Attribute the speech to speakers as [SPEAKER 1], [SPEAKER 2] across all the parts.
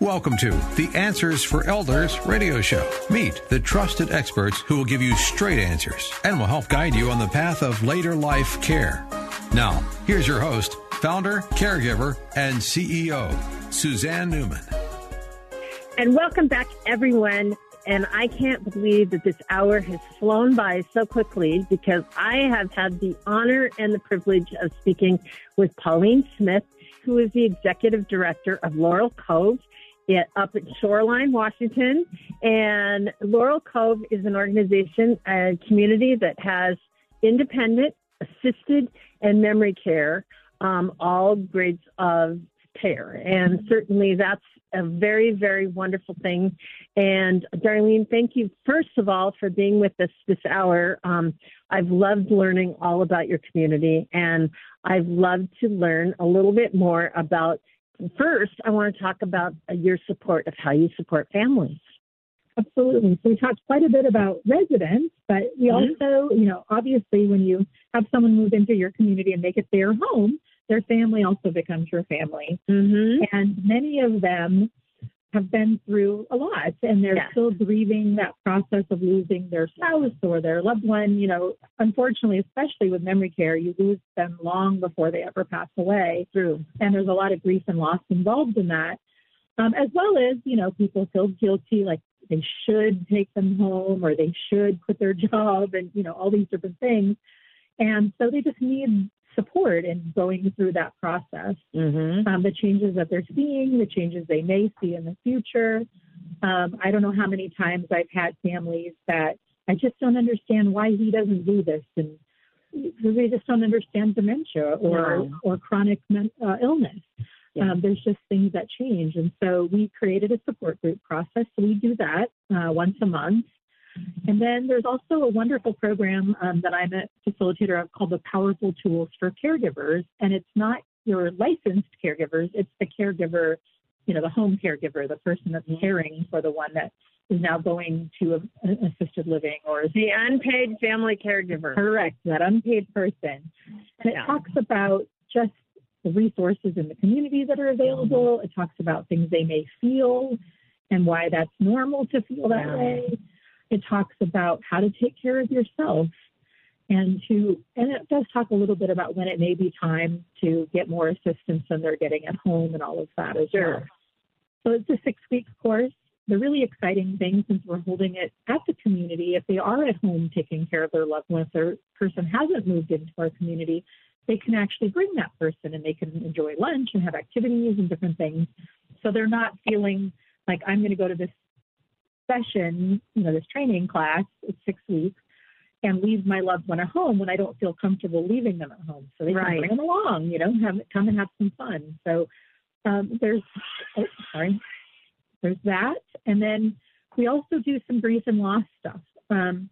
[SPEAKER 1] Welcome to the Answers for Elders radio show. Meet the trusted experts who will give you straight answers and will help guide you on the path of later life care. Now, here's your host, founder, caregiver, and CEO, Suzanne Newman.
[SPEAKER 2] And welcome back, everyone. And I can't believe that this hour has flown by so quickly because I have had the honor and the privilege of speaking with Pauline Smith, who is the executive director of Laurel Cove it, up at Shoreline, Washington. And Laurel Cove is an organization, a community that has independent, assisted, and memory care, um, all grades of care. And certainly that's a very, very wonderful thing. And Darlene, thank you, first of all, for being with us this hour. Um, I've loved learning all about your community, and I've loved to learn a little bit more about first, I want to talk about your support of how you support families.
[SPEAKER 3] Absolutely. So we talked quite a bit about residents, but we mm-hmm. also, you know, obviously when you have someone move into your community and make it their home, their family also becomes your family. Mm-hmm. And many of them have been through a lot and they're yeah. still grieving that process of losing their spouse or their loved one. You know, unfortunately, especially with memory care, you lose them long before they ever pass away.
[SPEAKER 2] True.
[SPEAKER 3] And there's a lot of grief and loss involved in that. Um, as well as, you know, people feel guilty, like they should take them home or they should quit their job and, you know, all these different things. And so they just need support in going through that process. Mm-hmm. Um, the changes that they're seeing, the changes they may see in the future. Um, I don't know how many times I've had families that I just don't understand why he doesn't do this, and they just don't understand dementia or no. or chronic men, uh, illness. Yeah. Um, there's just things that change, and so we created a support group process. So we do that uh, once a month. And then there's also a wonderful program um, that I'm a facilitator of called the Powerful Tools for Caregivers. And it's not your licensed caregivers, it's the caregiver, you know, the home caregiver, the person that's caring for the one that is now going to an assisted living or
[SPEAKER 2] the unpaid family caregiver.
[SPEAKER 3] Correct, that unpaid person. And it yeah. talks about just the resources in the community that are available. It talks about things they may feel and why that's normal to feel that yeah. way. It talks about how to take care of yourself and to and it does talk a little bit about when it may be time to get more assistance than they're getting at home and all of that as sure. well. So it's a six week course. The really exciting thing since we're holding it at the community, if they are at home taking care of their loved one, if their person hasn't moved into our community, they can actually bring that person and they can enjoy lunch and have activities and different things. So they're not feeling like I'm going to go to this session, you know, this training class, it's six weeks, and leave my loved one at home when I don't feel comfortable leaving them at home. So they right. can bring them along, you know, have come and have some fun. So um, there's, oh, sorry, there's that, and then we also do some grief and loss stuff. Um,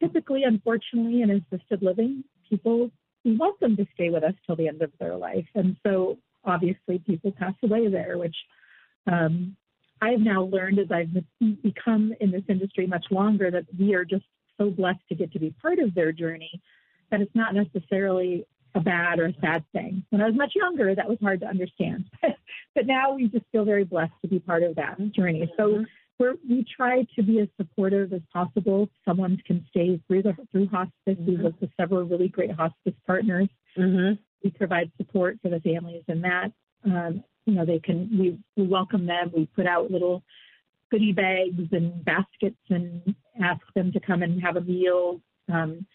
[SPEAKER 3] typically, unfortunately, in assisted living, people we want them to stay with us till the end of their life, and so obviously people pass away there, which um, I've now learned as I've become in this industry much longer that we are just so blessed to get to be part of their journey that it's not necessarily a bad or a sad thing. When I was much younger, that was hard to understand. but now we just feel very blessed to be part of that journey. So we're, we try to be as supportive as possible. Someone can stay through the through hospice. Mm-hmm. We work with several really great hospice partners. Mm-hmm. We provide support for the families in that. Um, you know, they can, we, we welcome them. We put out little goodie bags and baskets and ask them to come and have a meal. Um,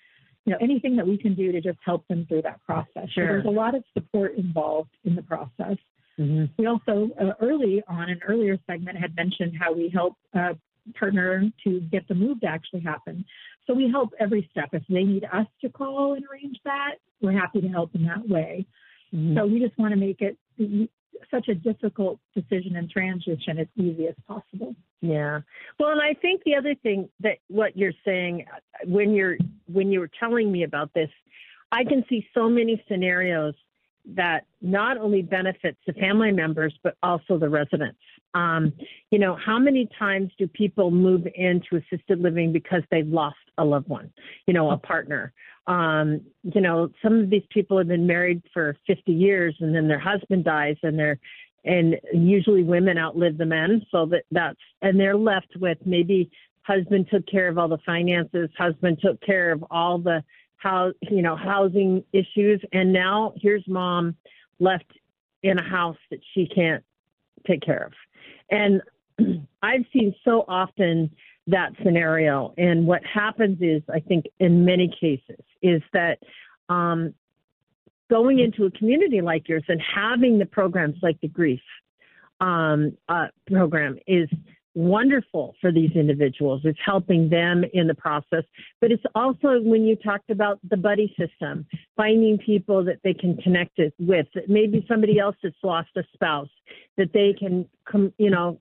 [SPEAKER 3] you know, anything that we can do to just help them through that process.
[SPEAKER 2] Sure.
[SPEAKER 3] So there's a lot of support involved in the process. Mm-hmm. We also, uh, early on, an earlier segment had mentioned how we help uh, partner to get the move to actually happen. So we help every step. If they need us to call and arrange that, we're happy to help in that way. Mm-hmm. So we just want to make it such a difficult decision and transition as easy as possible.
[SPEAKER 2] Yeah. Well, and I think the other thing that what you're saying when you're when you were telling me about this, I can see so many scenarios that not only benefits the family members but also the residents. Um, you know, how many times do people move into assisted living because they've lost a loved one, you know, a partner, um, you know, some of these people have been married for 50 years and then their husband dies and they're, and usually women outlive the men, so that that's and they're left with maybe husband took care of all the finances, husband took care of all the how you know housing issues, and now here's mom left in a house that she can't take care of, and I've seen so often that scenario. And what happens is, I think, in many cases, is that um, going into a community like yours and having the programs like the grief um, uh, program is wonderful for these individuals. It's helping them in the process. But it's also when you talked about the buddy system, finding people that they can connect with, maybe somebody else that's lost a spouse that they can, you know,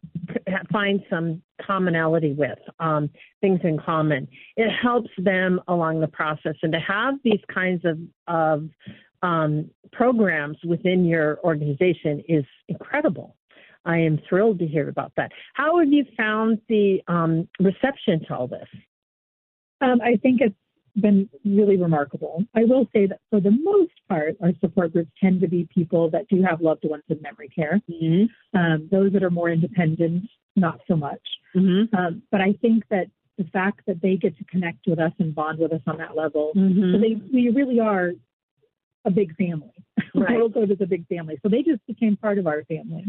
[SPEAKER 2] find some commonality with, um, things in common. It helps them along the process. And to have these kinds of, of um, programs within your organization is incredible. I am thrilled to hear about that. How have you found the um, reception to all this?
[SPEAKER 3] Um, I think it's been really remarkable. I will say that for the most part, our support groups tend to be people that do have loved ones in memory care. Mm-hmm. Um, those that are more independent, not so much. Mm-hmm. Um, but I think that the fact that they get to connect with us and bond with us on that level, mm-hmm. so they we really are a big family. Right. Laurel Cove is a big family, so they just became part of our family.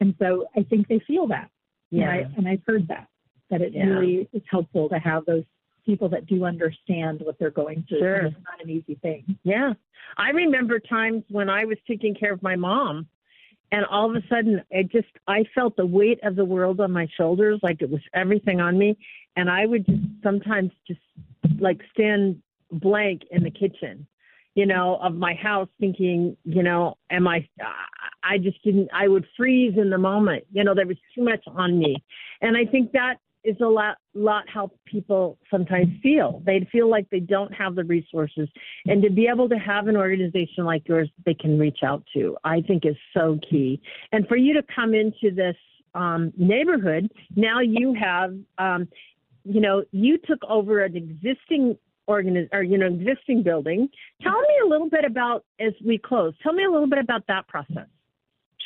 [SPEAKER 3] And so I think they feel that. Yeah. And, I, have heard that, that it yeah. really is helpful to have those people that do understand what they're going through. Sure. It's not an easy thing.
[SPEAKER 2] Yeah. I remember times when I was taking care of my mom and all of a sudden it just I felt the weight of the world on my shoulders, like it was everything on me. And I would just sometimes just like stand blank in the kitchen you know, of my house thinking, you know, am I, I just didn't, I would freeze in the moment. You know, there was too much on me. And I think that is a lot, lot how people sometimes feel. They feel like they don't have the resources. And to be able to have an organization like yours they can reach out to, I think is so key. And for you to come into this um, neighborhood, now you have, um, you know, you took over an existing organiz- or you know existing building. Tell me a little bit about as we close. Tell me a little bit about that process.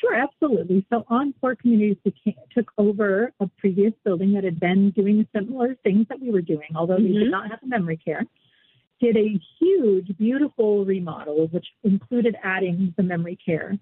[SPEAKER 3] Sure, absolutely. So Encore Communities became, took over a previous building that had been doing similar things that we were doing, although mm-hmm. we did not have the memory care. Did a huge, beautiful remodel, which included adding the memory care.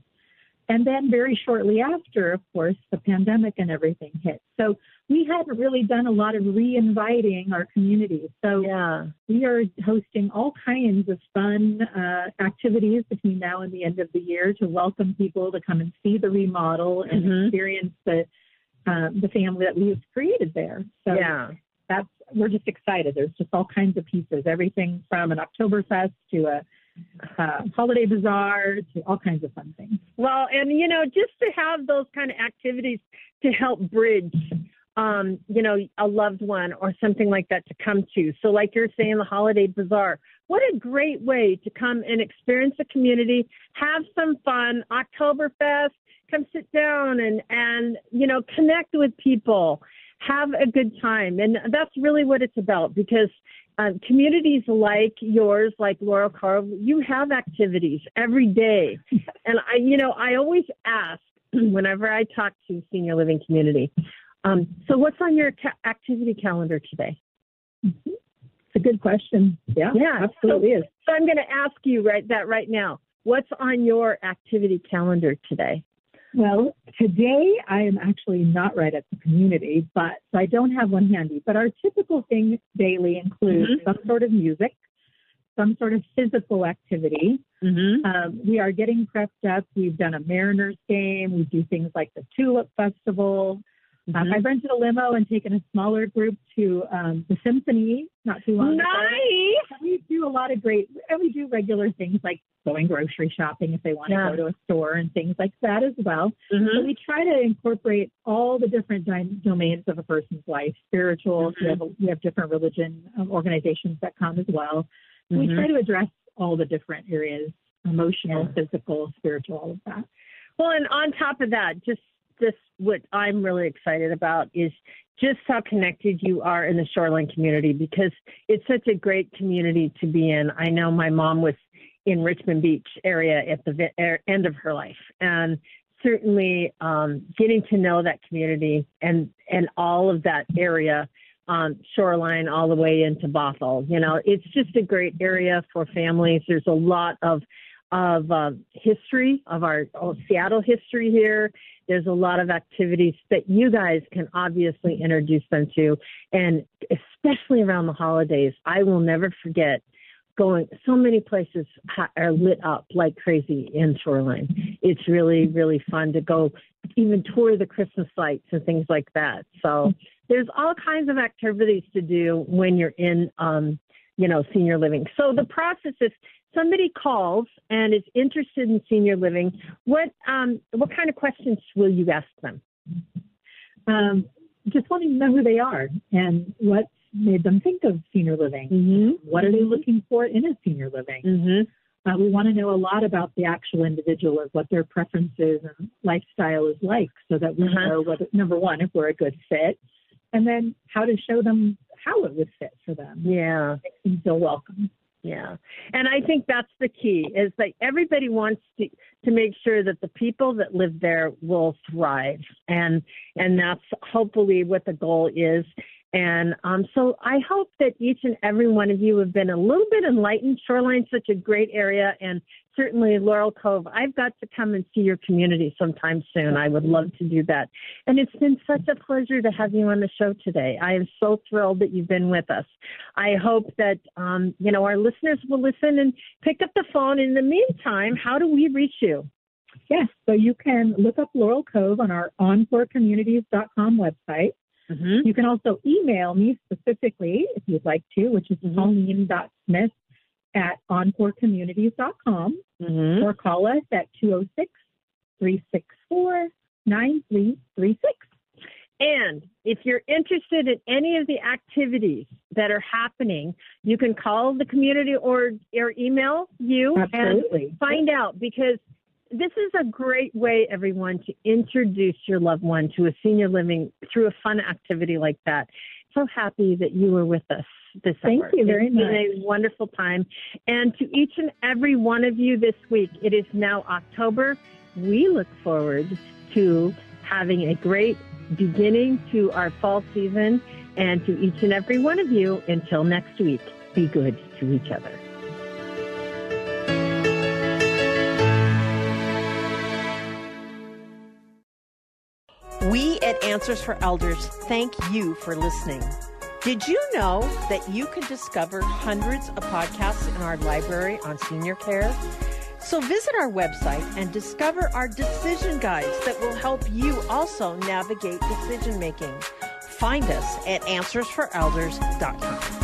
[SPEAKER 3] And then very shortly after, of course, the pandemic and everything hit. So we hadn't really done a lot of re-inviting our community. So yeah. we are hosting all kinds of fun uh, activities between now and the end of the year to welcome people to come and see the remodel and mm-hmm. experience the um, the family that we have created there. So yeah. that's we're just excited. There's just all kinds of pieces, everything from an Oktoberfest to a uh, holiday bazaar to all kinds of fun things.
[SPEAKER 2] Well, and you know, just to have those kind of activities to help bridge um, you know, a loved one or something like that to come to. So, like you're saying, the holiday bazaar. What a great way to come and experience the community, have some fun. Oktoberfest, come sit down and and you know connect with people, have a good time, and that's really what it's about because. Um, communities like yours, like Laurel Cove, you have activities every day, and I, you know, I always ask whenever I talk to senior living community, um, so, what's on your ca- activity calendar today?
[SPEAKER 3] Mm-hmm. It's a good question. Yeah, yeah, absolutely
[SPEAKER 2] so,
[SPEAKER 3] is.
[SPEAKER 2] So, I'm going to ask you right that right now. What's on your activity calendar today?
[SPEAKER 3] Well, today I am actually not right at the community, but so I don't have one handy. But our typical thing daily includes mm-hmm. some sort of music, some sort of physical activity. Mm-hmm. Um, we are getting prepped up. We've done a Mariners game. We do things like the Tulip Festival. Mm-hmm. Um, I rented a limo and taken a smaller group to um, the symphony not too long
[SPEAKER 2] nice.
[SPEAKER 3] ago. A lot of great, and we do regular things like going grocery shopping if they want yeah. to go to a store and things like that as well. Mm-hmm. So we try to incorporate all the different di- domains of a person's life, spiritual. Mm-hmm. We have we have different religion um, organizations that come as well. So we mm-hmm. try to address all the different areas: emotional, yeah. physical, spiritual, all of that.
[SPEAKER 2] Well, and on top of that, just this what I'm really excited about is just how connected you are in the Shoreline community because it's such a great community to be in. I know my mom was in Richmond Beach area at the er, end of her life, and certainly um, getting to know that community and and all of that area um, shoreline all the way into Bothell. You know, it's just a great area for families. There's a lot of of uh, history of our oh, Seattle history here. There's a lot of activities that you guys can obviously introduce them to, and especially around the holidays. I will never forget going. So many places are lit up like crazy in Shoreline. It's really really fun to go, even tour the Christmas lights and things like that. So there's all kinds of activities to do when you're in, um, you know, senior living. So the process is somebody calls and is interested in senior living. What um, what kind of questions will you ask them?
[SPEAKER 3] Um, just wanting to know who they are and what made them think of senior living. Mm-hmm. What are they looking for in a senior living? Mm-hmm. Uh, we want to know a lot about the actual individual of what their preferences and lifestyle is like so that we uh-huh. know whether, number one, if we're a good fit, and then how to show them how it would fit for them.
[SPEAKER 2] Yeah.
[SPEAKER 3] Make them feel welcome.
[SPEAKER 2] Yeah. And I think that's the key is that everybody wants to to make sure that the people that live there will thrive. And and that's hopefully what the goal is. And um, so I hope that each and every one of you have been a little bit enlightened. Shoreline's such a great area, and certainly Laurel Cove. I've got to come and see your community sometime soon. I would love to do that. And it's been such a pleasure to have you on the show today. I am so thrilled that you've been with us. I hope that um, you know our listeners will listen and pick up the phone. In the meantime, how do we reach you?
[SPEAKER 3] Yes, so you can look up Laurel Cove on our encorecommunities.com website. Mm-hmm. You can also email me specifically if you'd like to, which is mm-hmm. pauline.smith at encorecommunities.com mm-hmm. or call us at 206 364 9336.
[SPEAKER 2] And if you're interested in any of the activities that are happening, you can call the community or, or email you
[SPEAKER 3] Absolutely.
[SPEAKER 2] and find out because this is a great way, everyone, to introduce your loved one to a senior living through a fun activity like that. So happy that you were with us this
[SPEAKER 3] Thank
[SPEAKER 2] summer.
[SPEAKER 3] you very
[SPEAKER 2] it's
[SPEAKER 3] much.
[SPEAKER 2] It's been a wonderful time. And to each and every one of you this week, it is now October. We look forward to having a great beginning to our fall season. And to each and every one of you, until next week, be good to each other.
[SPEAKER 4] We at Answers for Elders thank you for listening. Did you know that you can discover hundreds of podcasts in our library on senior care? So visit our website and discover our decision guides that will help you also navigate decision making. Find us at answersforelders.com.